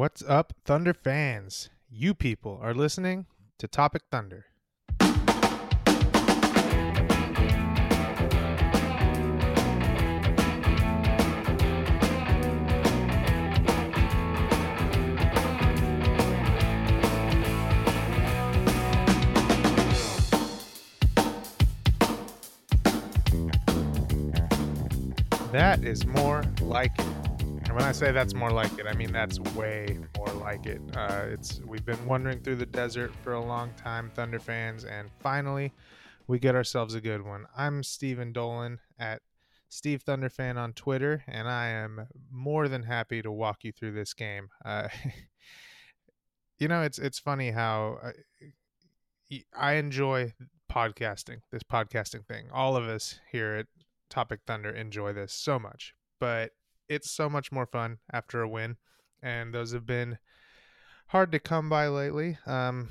What's up, Thunder fans? You people are listening to Topic Thunder. That is more like it. And when I say that's more like it, I mean that's way more like it. Uh, it's we've been wandering through the desert for a long time, Thunder fans, and finally we get ourselves a good one. I'm Stephen Dolan at Steve Thunderfan on Twitter, and I am more than happy to walk you through this game. Uh, you know, it's it's funny how I, I enjoy podcasting, this podcasting thing. All of us here at Topic Thunder enjoy this so much, but it's so much more fun after a win, and those have been hard to come by lately. Um,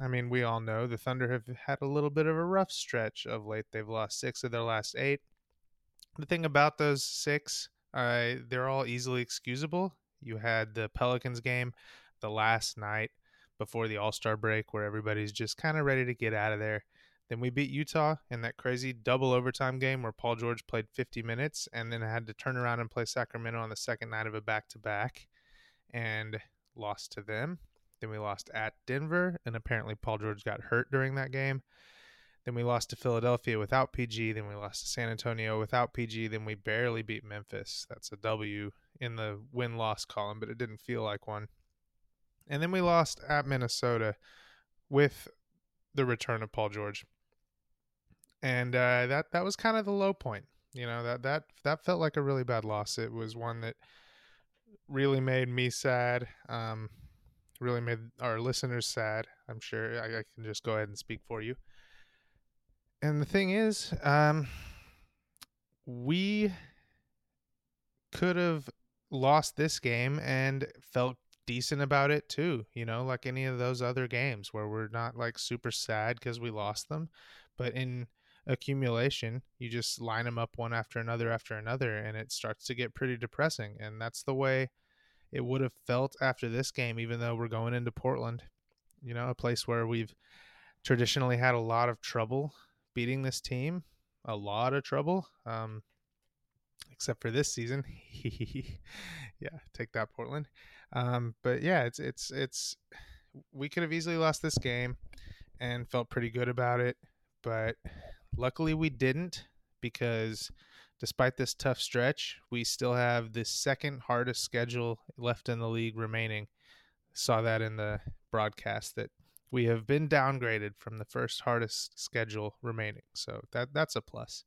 I mean, we all know the Thunder have had a little bit of a rough stretch of late. They've lost six of their last eight. The thing about those six, uh, they're all easily excusable. You had the Pelicans game the last night before the All Star break, where everybody's just kind of ready to get out of there. Then we beat Utah in that crazy double overtime game where Paul George played 50 minutes and then had to turn around and play Sacramento on the second night of a back to back and lost to them. Then we lost at Denver, and apparently Paul George got hurt during that game. Then we lost to Philadelphia without PG. Then we lost to San Antonio without PG. Then we barely beat Memphis. That's a W in the win loss column, but it didn't feel like one. And then we lost at Minnesota with the return of Paul George and uh, that that was kind of the low point. You know that that that felt like a really bad loss. It was one that really made me sad. Um, really made our listeners sad. I'm sure I, I, can just go ahead and speak for you. And the thing is, um, we could have lost this game and felt decent about it too. You know, like any of those other games where we're not like super sad because we lost them, but in accumulation. You just line them up one after another after another, and it starts to get pretty depressing. And that's the way it would have felt after this game, even though we're going into Portland, you know, a place where we've traditionally had a lot of trouble beating this team, a lot of trouble. Um, except for this season. yeah, take that, Portland. Um, but yeah, it's it's it's we could have easily lost this game and felt pretty good about it, but Luckily, we didn't because despite this tough stretch, we still have the second hardest schedule left in the league remaining. Saw that in the broadcast that we have been downgraded from the first hardest schedule remaining. So that that's a plus.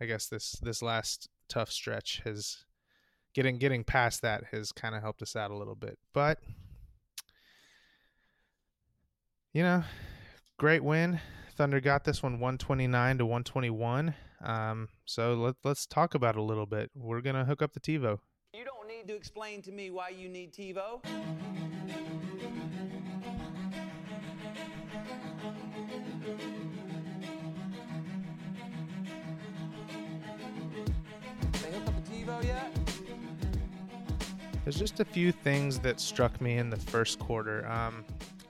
I guess this this last tough stretch has getting getting past that has kind of helped us out a little bit. But you know, great win. Thunder got this one 129 to 121. Um, so let, let's talk about it a little bit. We're going to hook up the TiVo. You don't need to explain to me why you need TiVo. They hook up the TiVo yet? There's just a few things that struck me in the first quarter. Um,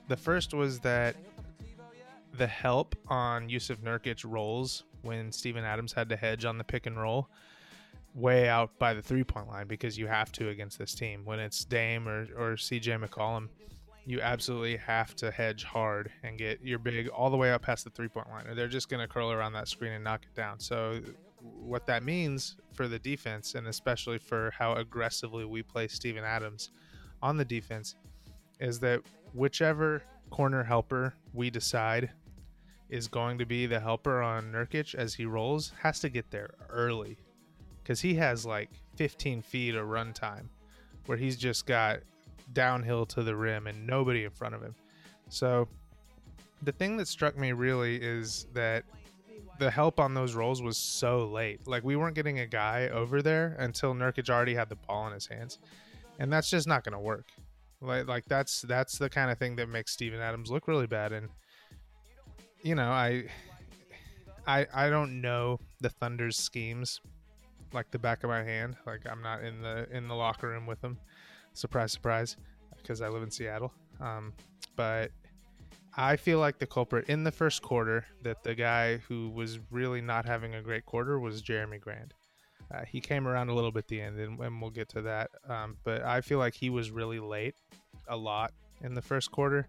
the first was that the help on Jusuf Nurkic rolls when Steven Adams had to hedge on the pick and roll way out by the three point line because you have to against this team. When it's Dame or, or CJ McCollum, you absolutely have to hedge hard and get your big all the way up past the three point line, or they're just going to curl around that screen and knock it down. So, what that means for the defense, and especially for how aggressively we play Steven Adams on the defense, is that whichever corner helper we decide is going to be the helper on Nurkic as he rolls has to get there early because he has like 15 feet of run time where he's just got downhill to the rim and nobody in front of him. So the thing that struck me really is that the help on those rolls was so late. Like we weren't getting a guy over there until Nurkic already had the ball in his hands. And that's just not going to work. Like like that's that's the kind of thing that makes Steven Adams look really bad and you know, I I I don't know the Thunder's schemes like the back of my hand. Like I'm not in the in the locker room with them. Surprise, surprise, because I live in Seattle. Um, but I feel like the culprit in the first quarter that the guy who was really not having a great quarter was Jerami Grant. Uh, he came around a little bit at the end, and, and we'll get to that. Um, but I feel like he was really late a lot in the first quarter,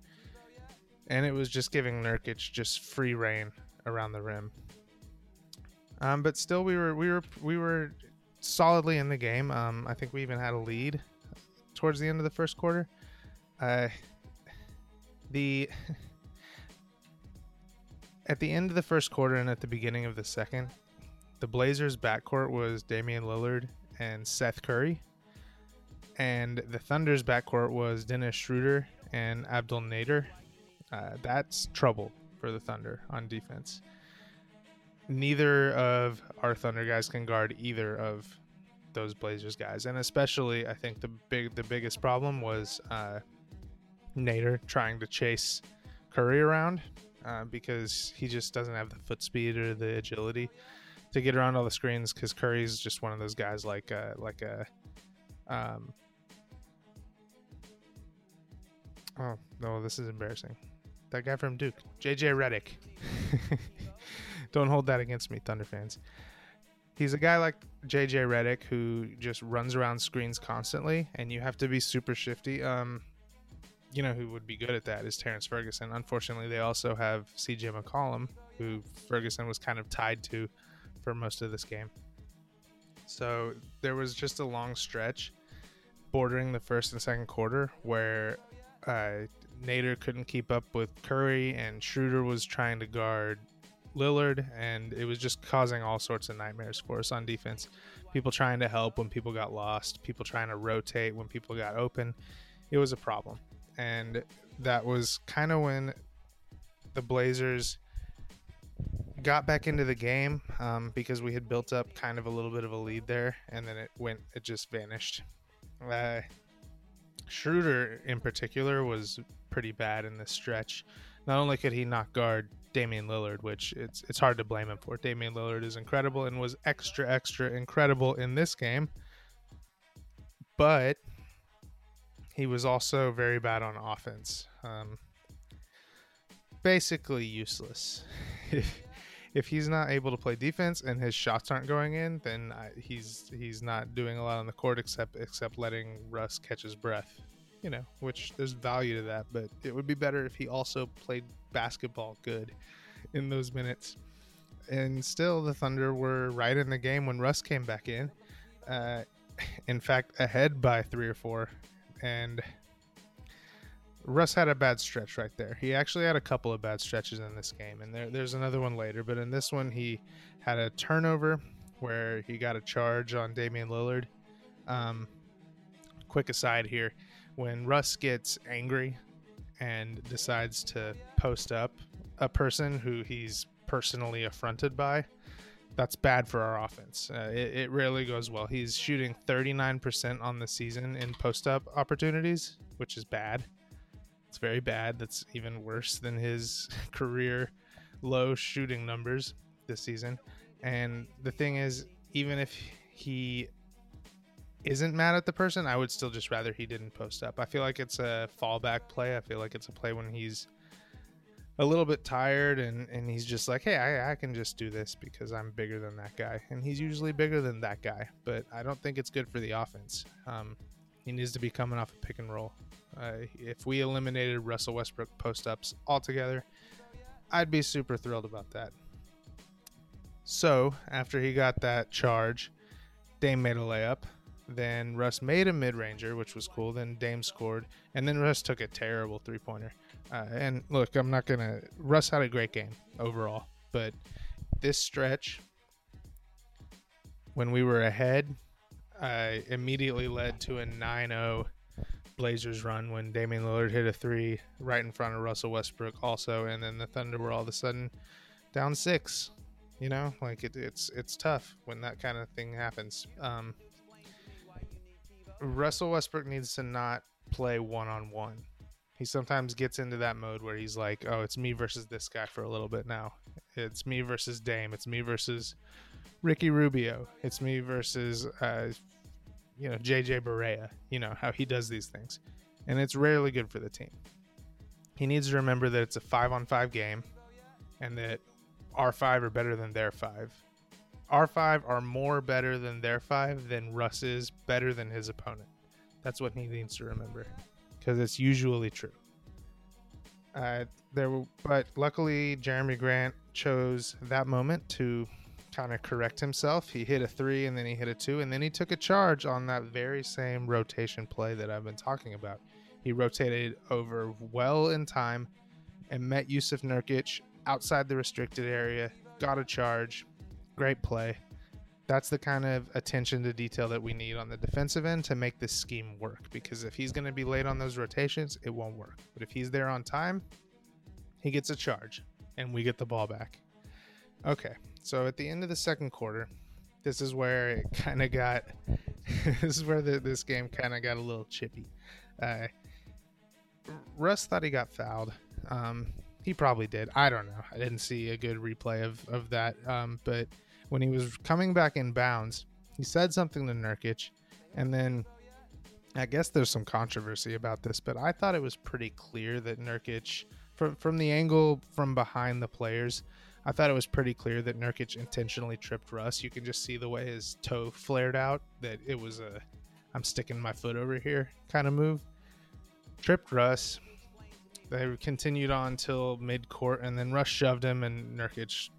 and it was just giving Nurkic just free reign around the rim. Um, but still, we were we were we were solidly in the game. Um, I think we even had a lead towards the end of the first quarter. Uh, the at the end of the first quarter and at the beginning of the second, the Blazers' backcourt was Damian Lillard and Seth Curry, and the Thunder's backcourt was Dennis Schroeder and Abdel Nader. Uh, that's trouble for the Thunder on defense neither of our Thunder guys can guard either of those Blazers guys, and especially I think the big the biggest problem was uh, Nader trying to chase Curry around uh, because he just doesn't have the foot speed or the agility to get around all the screens. Because Curry's just one of those guys like uh, like a um, oh no, this is embarrassing. That guy from Duke, JJ Redick. Don't hold that against me, Thunder fans. He's a guy like JJ Redick who just runs around screens constantly, and you have to be super shifty. Um, you know who would be good at that is Terrence Ferguson. Unfortunately, they also have CJ McCollum, who Ferguson was kind of tied to for most of this game. So there was just a long stretch bordering the first and second quarter where uh, Nader couldn't keep up with Curry, and Schroeder was trying to guard Lillard, and it was just causing all sorts of nightmares for us on defense. People trying to help when people got lost, people trying to rotate when people got open. It was a problem. And that was kind of when the Blazers got back into the game um, because we had built up kind of a little bit of a lead there, and then it went, it just vanished. Uh, Schroeder, in particular, was pretty bad in this stretch. Not only could he not guard Damian Lillard, which it's it's hard to blame him for. Damian Lillard is incredible and was extra extra incredible in this game. But he was also very bad on offense. Um, basically useless. if, he's not able to play defense and his shots aren't going in, then I, he's he's not doing a lot on the court except except letting Russ catch his breath. You know, which there's value to that, but it would be better if he also played basketball good in those minutes. And still, the Thunder were right in the game when Russ came back in. Uh, in fact, ahead by three or four. And Russ had a bad stretch right there. He actually had a couple of bad stretches in this game, and there, there's another one later. But in this one, he had a turnover where he got a charge on Damian Lillard. Um, quick aside here when Russ gets angry and decides to post up a person who he's personally affronted by, that's bad for our offense. Uh, it, it rarely goes well. He's shooting 39% on the season in post up opportunities, which is bad. It's very bad. That's even worse than his career low shooting numbers this season. And the thing is, even if he isn't mad at the person, I would still just rather he didn't post up. I feel like it's a fallback play. I feel like it's a play when he's a little bit tired and, and he's just like, hey, I, I can just do this because I'm bigger than that guy. And he's usually bigger than that guy, but I don't think it's good for the offense. Um, he needs to be coming off a pick and roll. Uh, if we eliminated Russell Westbrook post ups altogether, I'd be super thrilled about that. So after he got that charge, Dame made a layup. Then Russ made a mid ranger, which was cool. Then Dame scored, and then Russ took a terrible three pointer. Uh, and look, I'm not gonna. Russ had a great game overall, but this stretch, when we were ahead, immediately led to a 9-0 Blazers run when Damian Lillard hit a three right in front of Russell Westbrook also, and then the Thunder were all of a sudden down six. You know, like it, it's it's tough when that kind of thing happens. Um, Russell Westbrook needs to not play one on one. He sometimes gets into that mode where he's like, "Oh, it's me versus this guy for a little bit now. It's me versus Dame. It's me versus Ricky Rubio. It's me versus uh, you know JJ Barea. You know how he does these things, and it's rarely good for the team. He needs to remember that it's a five on five game, and that our five are better than their five. Our five are more better than their five than Russ is better than his opponent. That's what he needs to remember, because it's usually true. Uh, there, but luckily Jerami Grant chose that moment to kind of correct himself. He hit a three and then he hit a two, and then he took a charge on that very same rotation play that I've been talking about. He rotated over well in time and met Jusuf Nurkic outside the restricted area, got a charge. Great play. That's the kind of attention to detail that we need on the defensive end to make this scheme work. Because if he's going to be late on those rotations, it won't work. But if he's there on time, he gets a charge and we get the ball back. Okay, so at the end of the second quarter, this is where it kind of got. this is where the, this game kind of got a little chippy. Uh, Russ thought he got fouled. Um, he probably did. I don't know. I didn't see a good replay of of that. Um, but when he was coming back in bounds, he said something to Nurkic, and then I guess there's some controversy about this, but I thought it was pretty clear that Nurkic, from from the angle from behind the players, I thought it was pretty clear that Nurkic intentionally tripped Russ. You can just see the way his toe flared out that it was a I'm sticking my foot over here kind of move. Tripped Russ. They continued on till mid court, and then Russ shoved him, and Nurkic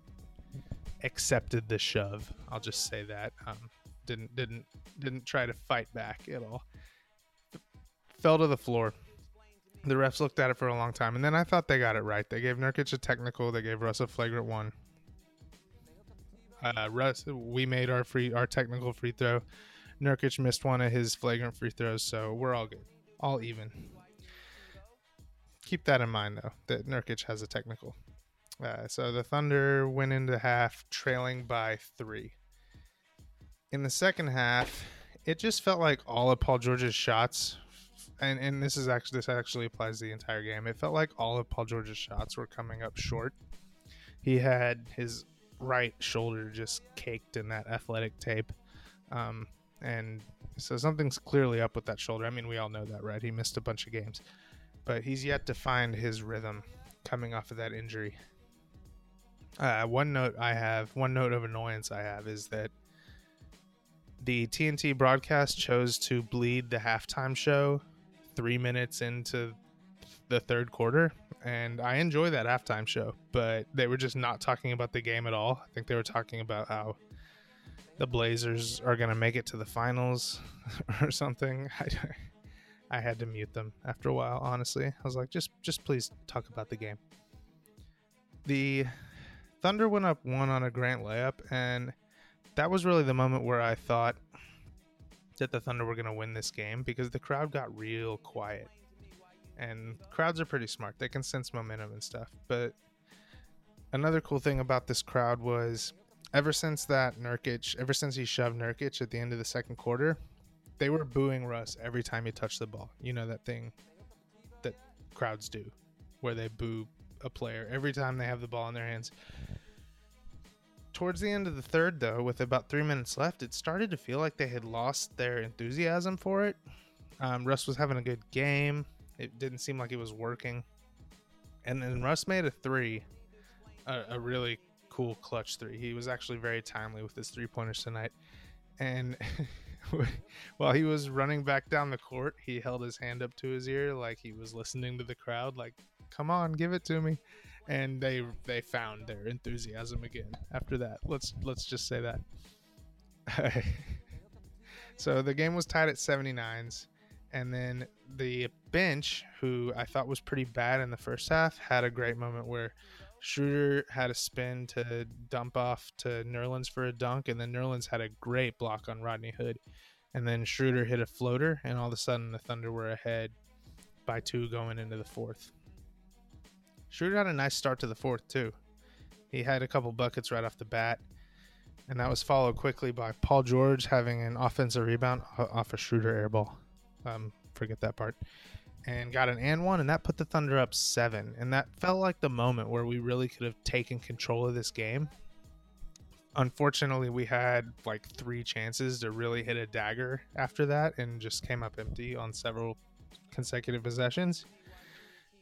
accepted the shove. I'll just say that. Um, didn't didn't didn't try to fight back at all. Fell to the floor. The refs looked at it for a long time, and then I thought they got it right. They gave Nurkic a technical. They gave Russ a flagrant one. Uh, Russ, we made our free our technical free throw. Nurkic missed one of his flagrant free throws, so we're all good, all even. Keep that in mind, though, that Nurkic has a technical. Uh, so the Thunder went into half trailing by three. In the second half, it just felt like all of Paul George's shots, and, and this is actually this actually applies to the entire game. It felt like all of Paul George's shots were coming up short. He had his right shoulder just caked in that athletic tape, um, and so something's clearly up with that shoulder. I mean, we all know that, right? He missed a bunch of games, but he's yet to find his rhythm coming off of that injury. Uh, one note I have, one note of annoyance I have is that the TNT broadcast chose to bleed the halftime show three minutes into the third quarter, and I enjoy that halftime show, but they were just not talking about the game at all. I think they were talking about how the Blazers are going to make it to the finals or something. I, I had to mute them after a while, honestly. I was like, just just please talk about the game. The Thunder went up one on a Grant layup, and that was really the moment where I thought that the Thunder were going to win this game because the crowd got real quiet. And crowds are pretty smart, they can sense momentum and stuff. But another cool thing about this crowd was ever since that Nurkic, ever since he shoved Nurkic at the end of the second quarter, they were booing Russ every time he touched the ball. You know that thing that crowds do where they boo a player every time they have the ball in their hands. Towards the end of the third, though, with about three minutes left, it started to feel like they had lost their enthusiasm for it. Um, Russ was having a good game. It didn't seem like it was working. And then Russ made a three, a, a really cool clutch three. He was actually very timely with his three pointers tonight. And while he was running back down the court, he held his hand up to his ear like he was listening to the crowd, like, come on, give it to me. And they they found their enthusiasm again after that. Let's let's just say that. so the game was tied at 79s and then the bench who I thought was pretty bad in the first half had a great moment where Schroeder had a spin to dump off to Nerlens for a dunk, and then Nerlens had a great block on Rodney Hood. And then Schroeder hit a floater, and all of a sudden the Thunder were ahead by two going into the fourth. Schroeder had a nice start to the fourth, too. He had a couple buckets right off the bat, and that was followed quickly by Paul George having an offensive rebound off a Schroeder airball. Um, forget that part. And got an and one, and that put the Thunder up seven. And that felt like the moment where we really could have taken control of this game. Unfortunately, we had like three chances to really hit a dagger after that and just came up empty on several consecutive possessions.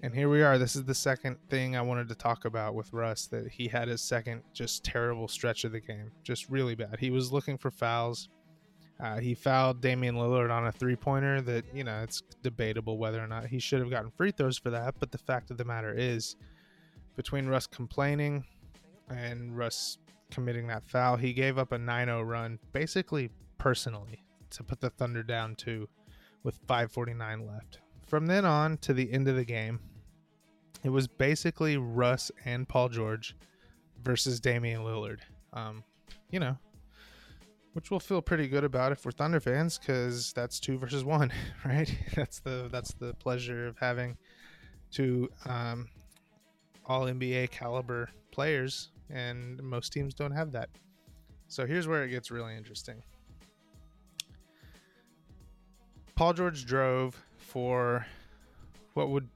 And here we are. This is the second thing I wanted to talk about with Russ that he had his second just terrible stretch of the game. Just really bad. He was looking for fouls. Uh, he fouled Damian Lillard on a three pointer that, you know, it's debatable whether or not he should have gotten free throws for that. But the fact of the matter is, between Russ complaining and Russ committing that foul, he gave up a 9 0 run basically personally to put the Thunder down two with 5.49 left. From then on to the end of the game, it was basically Russ and Paul George versus Damian Lillard. Um, you know, which we'll feel pretty good about if we're Thunder fans, because that's two versus one, right? That's the that's the pleasure of having two um, all NBA caliber players, and most teams don't have that. So here's where it gets really interesting. Paul George drove for what would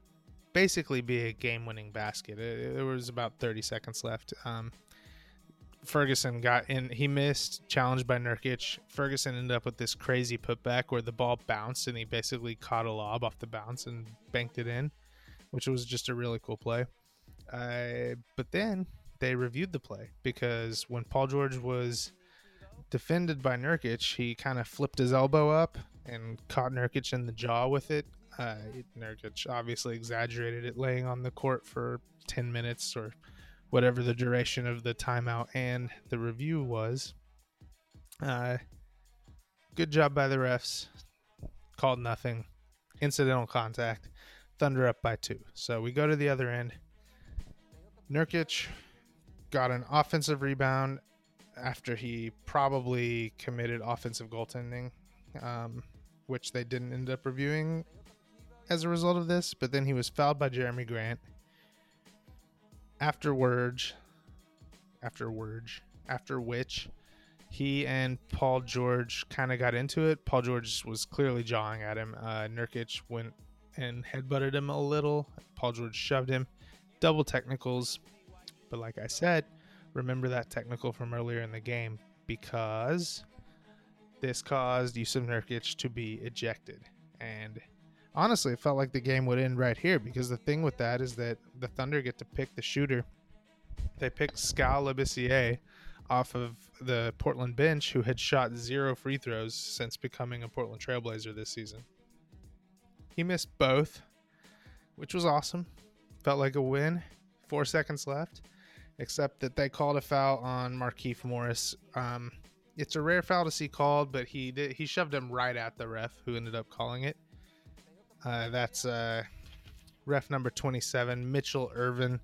basically be a game-winning basket. It, it was about 30 seconds left. Um, Ferguson got in. He missed, challenged by Nurkic. Ferguson ended up with this crazy putback where the ball bounced and he basically caught a lob off the bounce and banked it in, which was just a really cool play. Uh, but then they reviewed the play because when Paul George was defended by Nurkic, he kind of flipped his elbow up and caught Nurkic in the jaw with it. Uh, Nurkic obviously exaggerated it, laying on the court for 10 minutes or whatever the duration of the timeout and the review was. Uh, good job by the refs. Called nothing. Incidental contact. Thunder up by two. So we go to the other end. Nurkic got an offensive rebound after he probably committed offensive goaltending, um, which they didn't end up reviewing as a result of this. But then he was fouled by Jerami Grant afterwards, afterwards, after which he and Paul George kind of got into it. Paul George was clearly jawing at him. Uh, Nurkic went and headbutted him a little. Paul George shoved him. Double technicals. But like I said, remember that technical from earlier in the game because this caused Jusuf Nurkic to be ejected. And honestly, it felt like the game would end right here because the thing with that is that the Thunder get to pick the shooter. They picked Skal Labissiere off of the Portland bench, who had shot zero free throws since becoming a Portland Trailblazer this season. He missed both, which was awesome. Felt like a win. Four seconds left, except that they called a foul on Markieff Morris. Um, it's a rare foul to see called, but he did, he shoved him right at the ref, who ended up calling it. Uh, that's uh, ref number 27, Mitchell Ervin.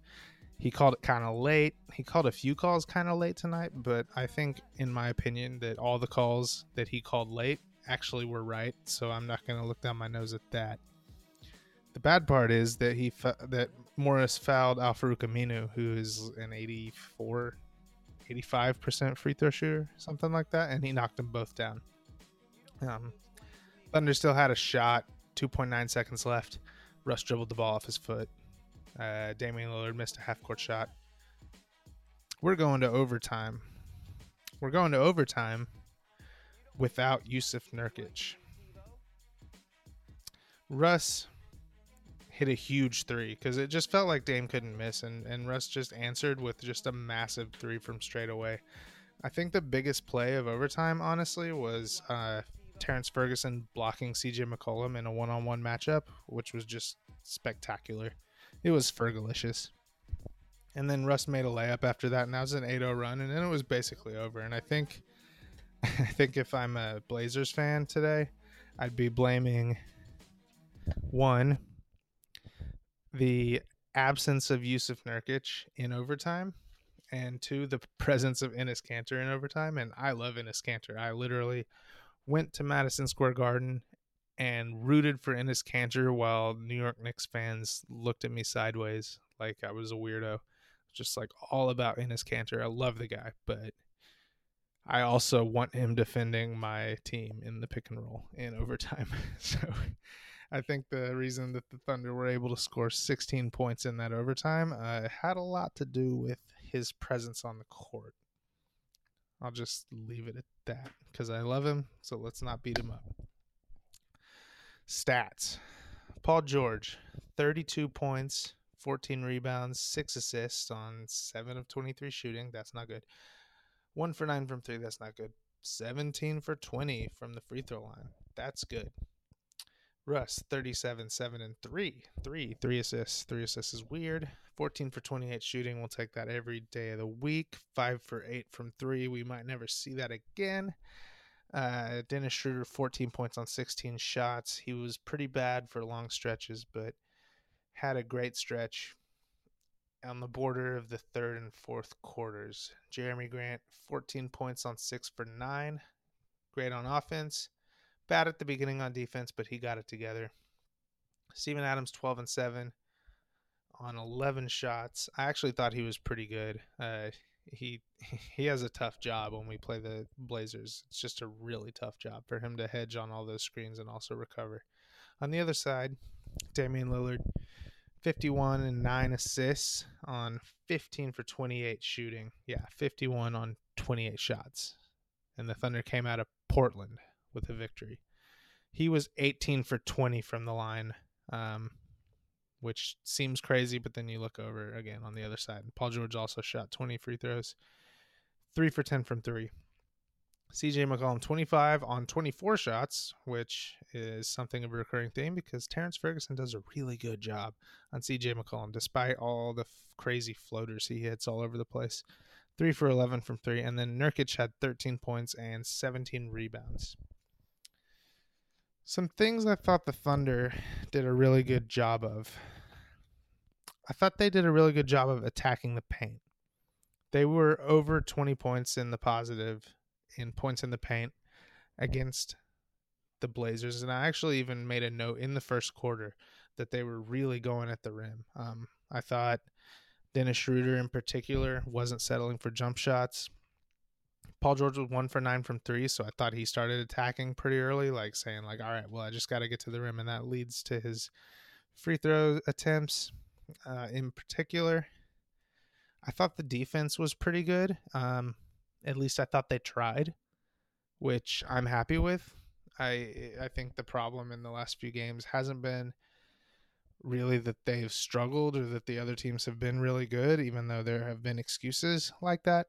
He called it kind of late. He called a few calls kind of late tonight, but I think, in my opinion, that all the calls that he called late actually were right. So I'm not going to look down my nose at that. The bad part is that he that Morris fouled Al-Farouq Aminu, who is an 84, 85% free throw shooter, something like that, and he knocked them both down. Um, Thunder still had a shot 2.9 seconds left. Russ dribbled the ball off his foot. Uh, Damian Lillard missed a half court shot. We're going to overtime. We're going to overtime without Jusuf Nurkic. Russ hit a huge three because it just felt like Dame couldn't miss, and, and Russ just answered with just a massive three from straight away. I think the biggest play of overtime, honestly, was uh, Terrence Ferguson blocking CJ McCollum in a one on one matchup, which was just spectacular. It was Fergalicious. And then Russ made a layup after that, and that was an 8 0 run, and then it was basically over. And I think I think if I'm a Blazers fan today, I'd be blaming one, the absence of Jusuf Nurkic in overtime, and two, the presence of Enes Kanter in overtime. And I love Enes Kanter. I literally went to Madison Square Garden and rooted for Enes Kanter while New York Knicks fans looked at me sideways like I was a weirdo. Just like all about Enes Kanter. I love the guy, but I also want him defending my team in the pick and roll in overtime. so I think the reason that the Thunder were able to score 16 points in that overtime uh, had a lot to do with his presence on the court. I'll just leave it at that because I love him. So let's not beat him up. Stats Paul George, 32 points, 14 rebounds, 6 assists on 7 of 23 shooting. That's not good. 1 for 9 from 3. That's not good. 17 for 20 from the free throw line. That's good. Russ, 37, 7 and 3. 3. 3 assists. 3 assists is weird. 14 for 28 shooting. We'll take that every day of the week. 5 for 8 from 3. We might never see that again. Uh, Dennis Schroeder, 14 points on 16 shots. He was pretty bad for long stretches, but had a great stretch on the border of the third and fourth quarters. Jerami Grant, 14 points on 6 for 9. Great on offense. Bad at the beginning on defense, but he got it together. Steven Adams, 12 and 7 on 11 shots. I actually thought he was pretty good. Uh, he he has a tough job when we play the Blazers. It's just a really tough job for him to hedge on all those screens and also recover. On the other side, Damian Lillard, 51 and 9 assists on 15 for 28 shooting. Yeah, 51 on 28 shots. And the Thunder came out of Portland with a victory. He was 18 for 20 from the line, um, which seems crazy, but then you look over again on the other side. Paul George also shot 20 free throws, 3 for 10 from 3. CJ McCollum 25 on 24 shots, which is something of a recurring theme because Terrence Ferguson does a really good job on CJ McCollum, despite all the f- crazy floaters he hits all over the place. 3 for 11 from 3. And then Nurkic had 13 points and 17 rebounds. Some things I thought the Thunder did a really good job of. I thought they did a really good job of attacking the paint. They were over 20 points in the positive in points in the paint against the Blazers. And I actually even made a note in the first quarter that they were really going at the rim. Um, I thought Dennis Schroeder in particular wasn't settling for jump shots. Paul George was one for nine from three, so I thought he started attacking pretty early, like saying like, "All right, well, I just got to get to the rim," and that leads to his free throw attempts. Uh, in particular, I thought the defense was pretty good. Um, at least I thought they tried, which I'm happy with. I I think the problem in the last few games hasn't been really that they've struggled or that the other teams have been really good, even though there have been excuses like that.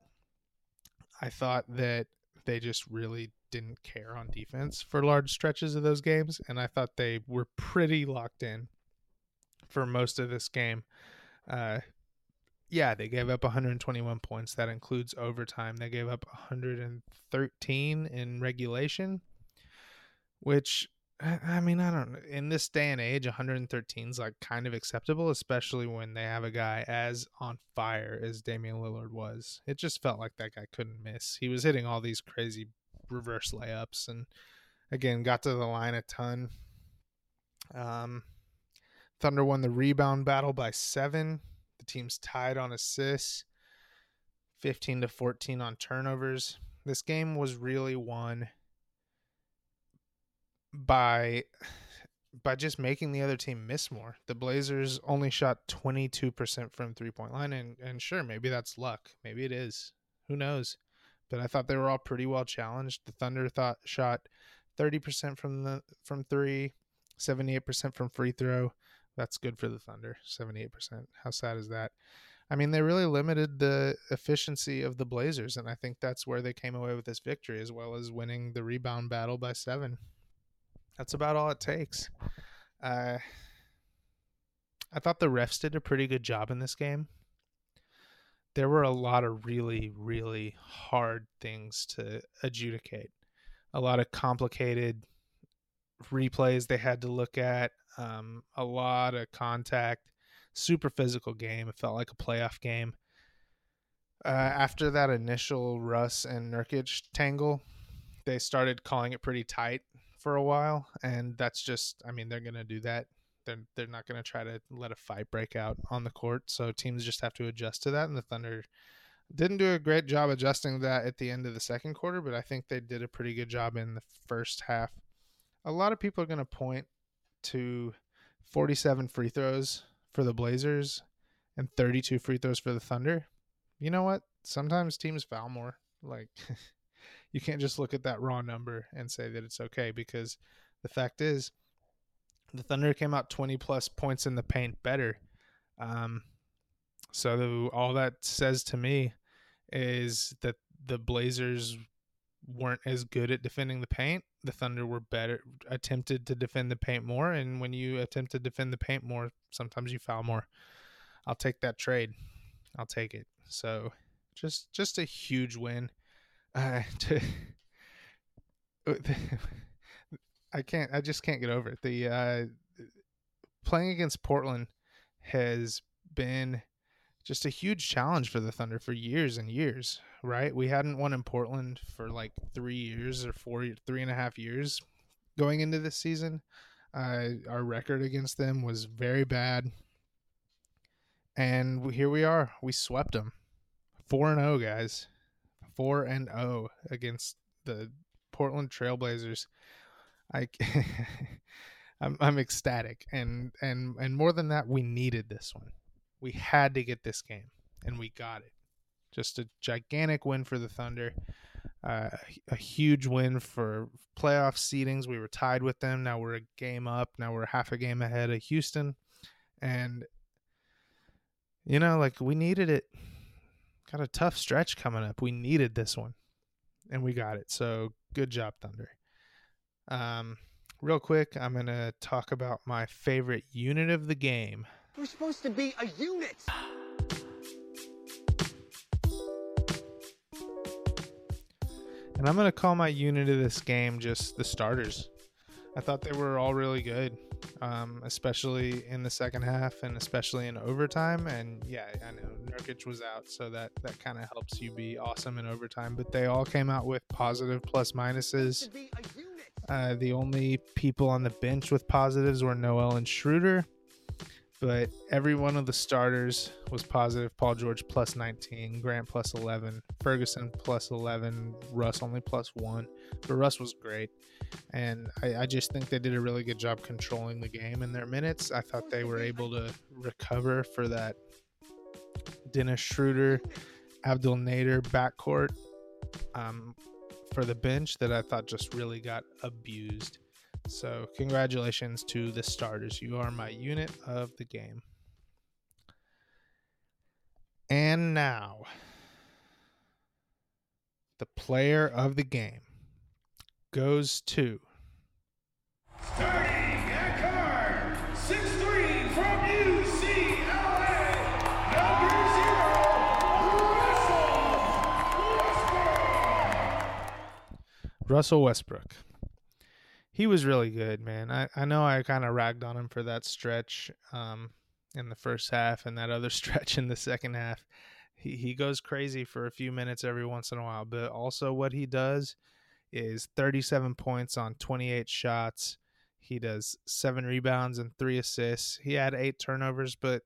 I thought that they just really didn't care on defense for large stretches of those games, and I thought they were pretty locked in for most of this game. Uh, yeah, they gave up 121 points. That includes overtime. They gave up 113 in regulation, which I mean, I don't. In this day and age, 113 is like kind of acceptable, especially when they have a guy as on fire as Damian Lillard was. It just felt like that guy couldn't miss. He was hitting all these crazy reverse layups and again got to the line a ton. Um, Thunder won the rebound battle by seven. The team's tied on assists, 15 to 14 on turnovers. This game was really won by by just making the other team miss more. The Blazers only shot 22% from three-point line and and sure, maybe that's luck. Maybe it is. Who knows? But I thought they were all pretty well challenged. The Thunder thought shot 30% from the from 3, 78% from free throw. That's good for the Thunder. 78%. How sad is that? I mean, they really limited the efficiency of the Blazers, and I think that's where they came away with this victory, as well as winning the rebound battle by seven. That's about all it takes. Uh, I thought the refs did a pretty good job in this game. There were a lot of really, really hard things to adjudicate, a lot of complicated replays they had to look at, um, a lot of contact, super physical game. It felt like a playoff game. Uh, after that initial Russ and Nurkic tangle, they started calling it pretty tight for a while, and that's just I mean they're gonna do that. They're they're not gonna try to let a fight break out on the court, so teams just have to adjust to that. And the Thunder didn't do a great job adjusting that at the end of the second quarter, but I think they did a pretty good job in the first half. A lot of people are to point to 47 free throws for the Blazers and 32 free throws for the Thunder. You know what? Sometimes teams foul more. Like you can't just look at that raw number and say that it's okay because the fact is the Thunder came out 20 plus points in the paint better. Um, so all that says to me is that the Blazers weren't as good at defending the paint. The Thunder were better, attempted to defend the paint more, and when you attempt to defend the paint more, sometimes you foul more. I'll take that trade. I'll take it. So, just just a huge win. Uh, to, I can't. I just can't get over it. The uh, playing against Portland has been just a huge challenge for the Thunder for years and years, right? We hadn't won in Portland for like three years or four, three and a half years going into this season. Uh, our record against them was very bad. And here we are. We swept them. 4 and 0, guys. 4 and 0 against the Portland Trailblazers. I I'm I'm ecstatic and and and more than that we needed this one. We had to get this game, and we got it. Just a gigantic win for the Thunder. Uh, a huge win for playoff seedings. We were tied with them. Now we're a game up. Now we're half a game ahead of Houston. And, you know, like we needed it. Got a tough stretch coming up. We needed this one. And we got it. So good job, Thunder. Um, real quick, I'm going to talk about my favorite unit of the game. We're supposed to be a unit. And I'm going to call my unit of this game just the starters. I thought they were all really good, um, especially in the second half and especially in overtime. And yeah, I know Nurkic was out, so that, that kind of helps you be awesome in overtime. But they all came out with positive plus minuses. Uh, the only people on the bench with positives were Noel and Schroeder but every one of the starters was positive. Paul George plus 19, Grant plus 11, Ferguson plus 11, Russ only plus one. But Russ was great. And I, I, just think they did a really good job controlling the game in their minutes. I thought they were able to recover for that Dennis Schroeder, Abdel Nader backcourt um, for the bench that I thought just really got abused. So, congratulations to the starters. You are my unit of the game. And now, the player of the game goes to. Starting at card, 6'3 from UCLA, number zero, Russell Westbrook. Russell Westbrook he was really good, man. I, I know I kind of ragged on him for that stretch um, in the first half and that other stretch in the second half. He, he goes crazy for a few minutes every once in a while, but also what he does is 37 points on 28 shots. He does seven rebounds and three assists. He had eight turnovers, but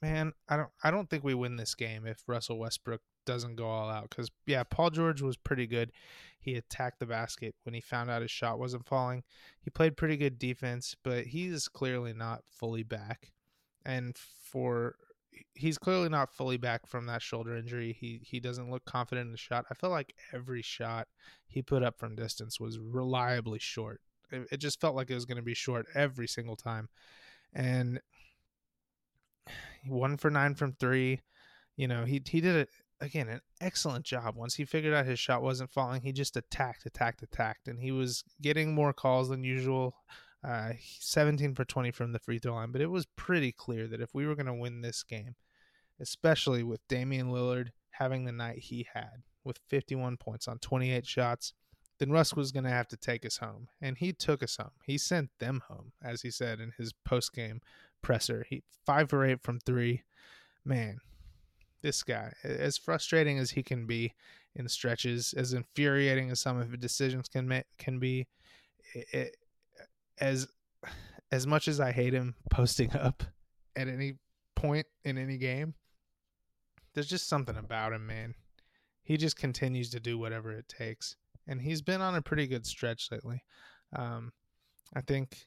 man, I don't I don't think we win this game if Russell Westbrook doesn't go all out because yeah, Paul George was pretty good. He attacked the basket when he found out his shot wasn't falling. He played pretty good defense, but he's clearly not fully back. And for he's clearly not fully back from that shoulder injury. He he doesn't look confident in the shot. I felt like every shot he put up from distance was reliably short. It, it just felt like it was going to be short every single time. And one for nine from three. You know, he he did it again an excellent job. Once he figured out his shot wasn't falling, he just attacked, attacked, attacked, and he was getting more calls than usual. Uh, 17 for 20 from the free throw line, but it was pretty clear that if we were going to win this game, especially with Damian Lillard having the night he had with 51 points on 28 shots, then Russ was going to have to take us home. And he took us home. He sent them home, as he said in his post game presser. He five for eight from three. Man, this guy, as frustrating as he can be in stretches, as infuriating as some of his decisions can can be. It, as as much as I hate him posting up at any point in any game, there's just something about him, man. He just continues to do whatever it takes, and he's been on a pretty good stretch lately. Um, I think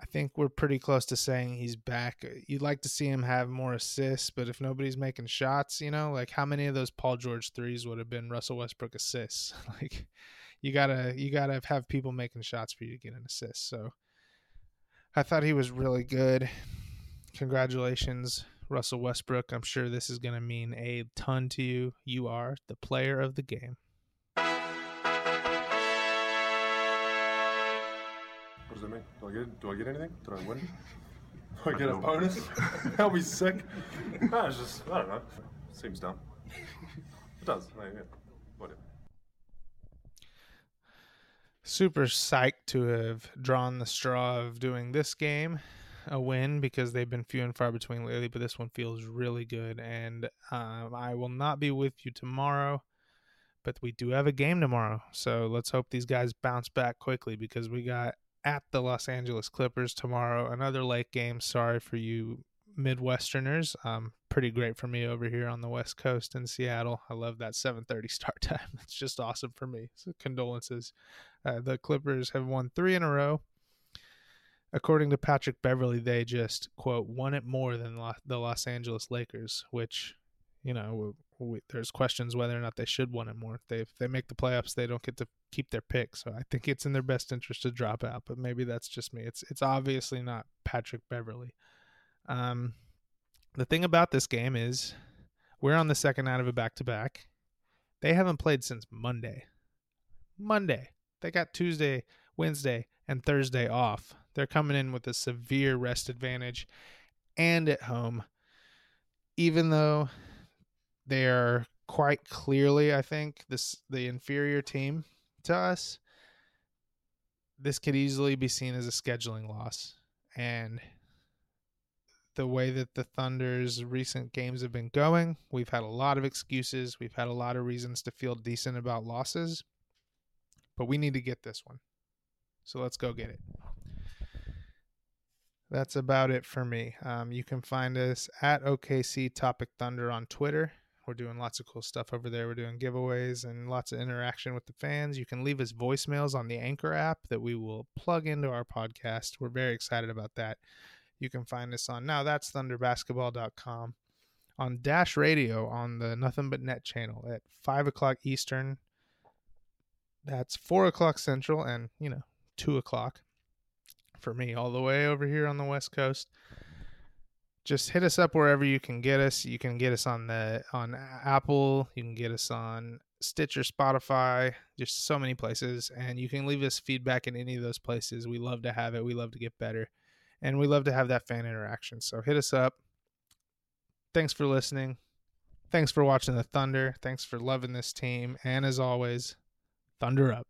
I think we're pretty close to saying he's back. Uh, you'd like to see him have more assists, but if nobody's making shots, you know, like how many of those Paul George threes would have been Russell Westbrook assists? like you gotta you gotta have people making shots for you to get an assist. So I thought he was really good. Congratulations, Russell Westbrook. I'm sure this is gonna mean a ton to you. You are the player of the game. What does that mean? Do I get do I get anything? Did I win? Do I get a bonus? That'll be sick. No, it's just I don't know. Seems dumb. It does. I mean, yeah. Whatever. super psyched to have drawn the straw of doing this game a win because they've been few and far between lately, but this one feels really good. And um, I will not be with you tomorrow, but we do have a game tomorrow. So let's hope these guys bounce back quickly because we got at the Los Angeles Clippers tomorrow. Another late game. Sorry for you Midwesterners. Um, pretty great for me over here on the West Coast in Seattle. I love that 7:30 start time. It's just awesome for me. So condolences. Uh, the Clippers have won three in a row. According to Patrick Beverley, they just quote won it more than the Los Angeles Lakers, which you know we, there's questions whether or not they should want it more. If they if they make the playoffs, they don't get to keep their pick. So I think it's in their best interest to drop out. But maybe that's just me. It's it's obviously not Patrick Beverley. Um, the thing about this game is we're on the second night of a back to back. They haven't played since Monday. Monday. They got Tuesday, Wednesday, and Thursday off. They're coming in with a severe rest advantage and at home. Even though they are quite clearly, I think, this the inferior team to us, this could easily be seen as a scheduling loss. And the way that the Thunder's recent games have been going. We've had a lot of excuses. We've had a lot of reasons to feel decent about losses, but we need to get this one. So let's go get it. That's about it for me. Um, you can find us at OKC Topic Thunder on Twitter. We're doing lots of cool stuff over there. We're doing giveaways and lots of interaction with the fans. You can leave us voicemails on the Anchor app that we will plug into our podcast. We're very excited about that. You can find us on now that's thunderbasketball.com on Dash Radio on the Nothing But Net channel at five o'clock Eastern. That's four o'clock Central and you know two o'clock for me all the way over here on the West Coast. Just hit us up wherever you can get us. You can get us on the on Apple. You can get us on Stitcher, Spotify, just so many places, and you can leave us feedback in any of those places. We love to have it. We love to get better and we love to have that fan interaction. So hit us up. Thanks for listening. Thanks for watching the Thunder. Thanks for loving this team. And as always, Thunder up.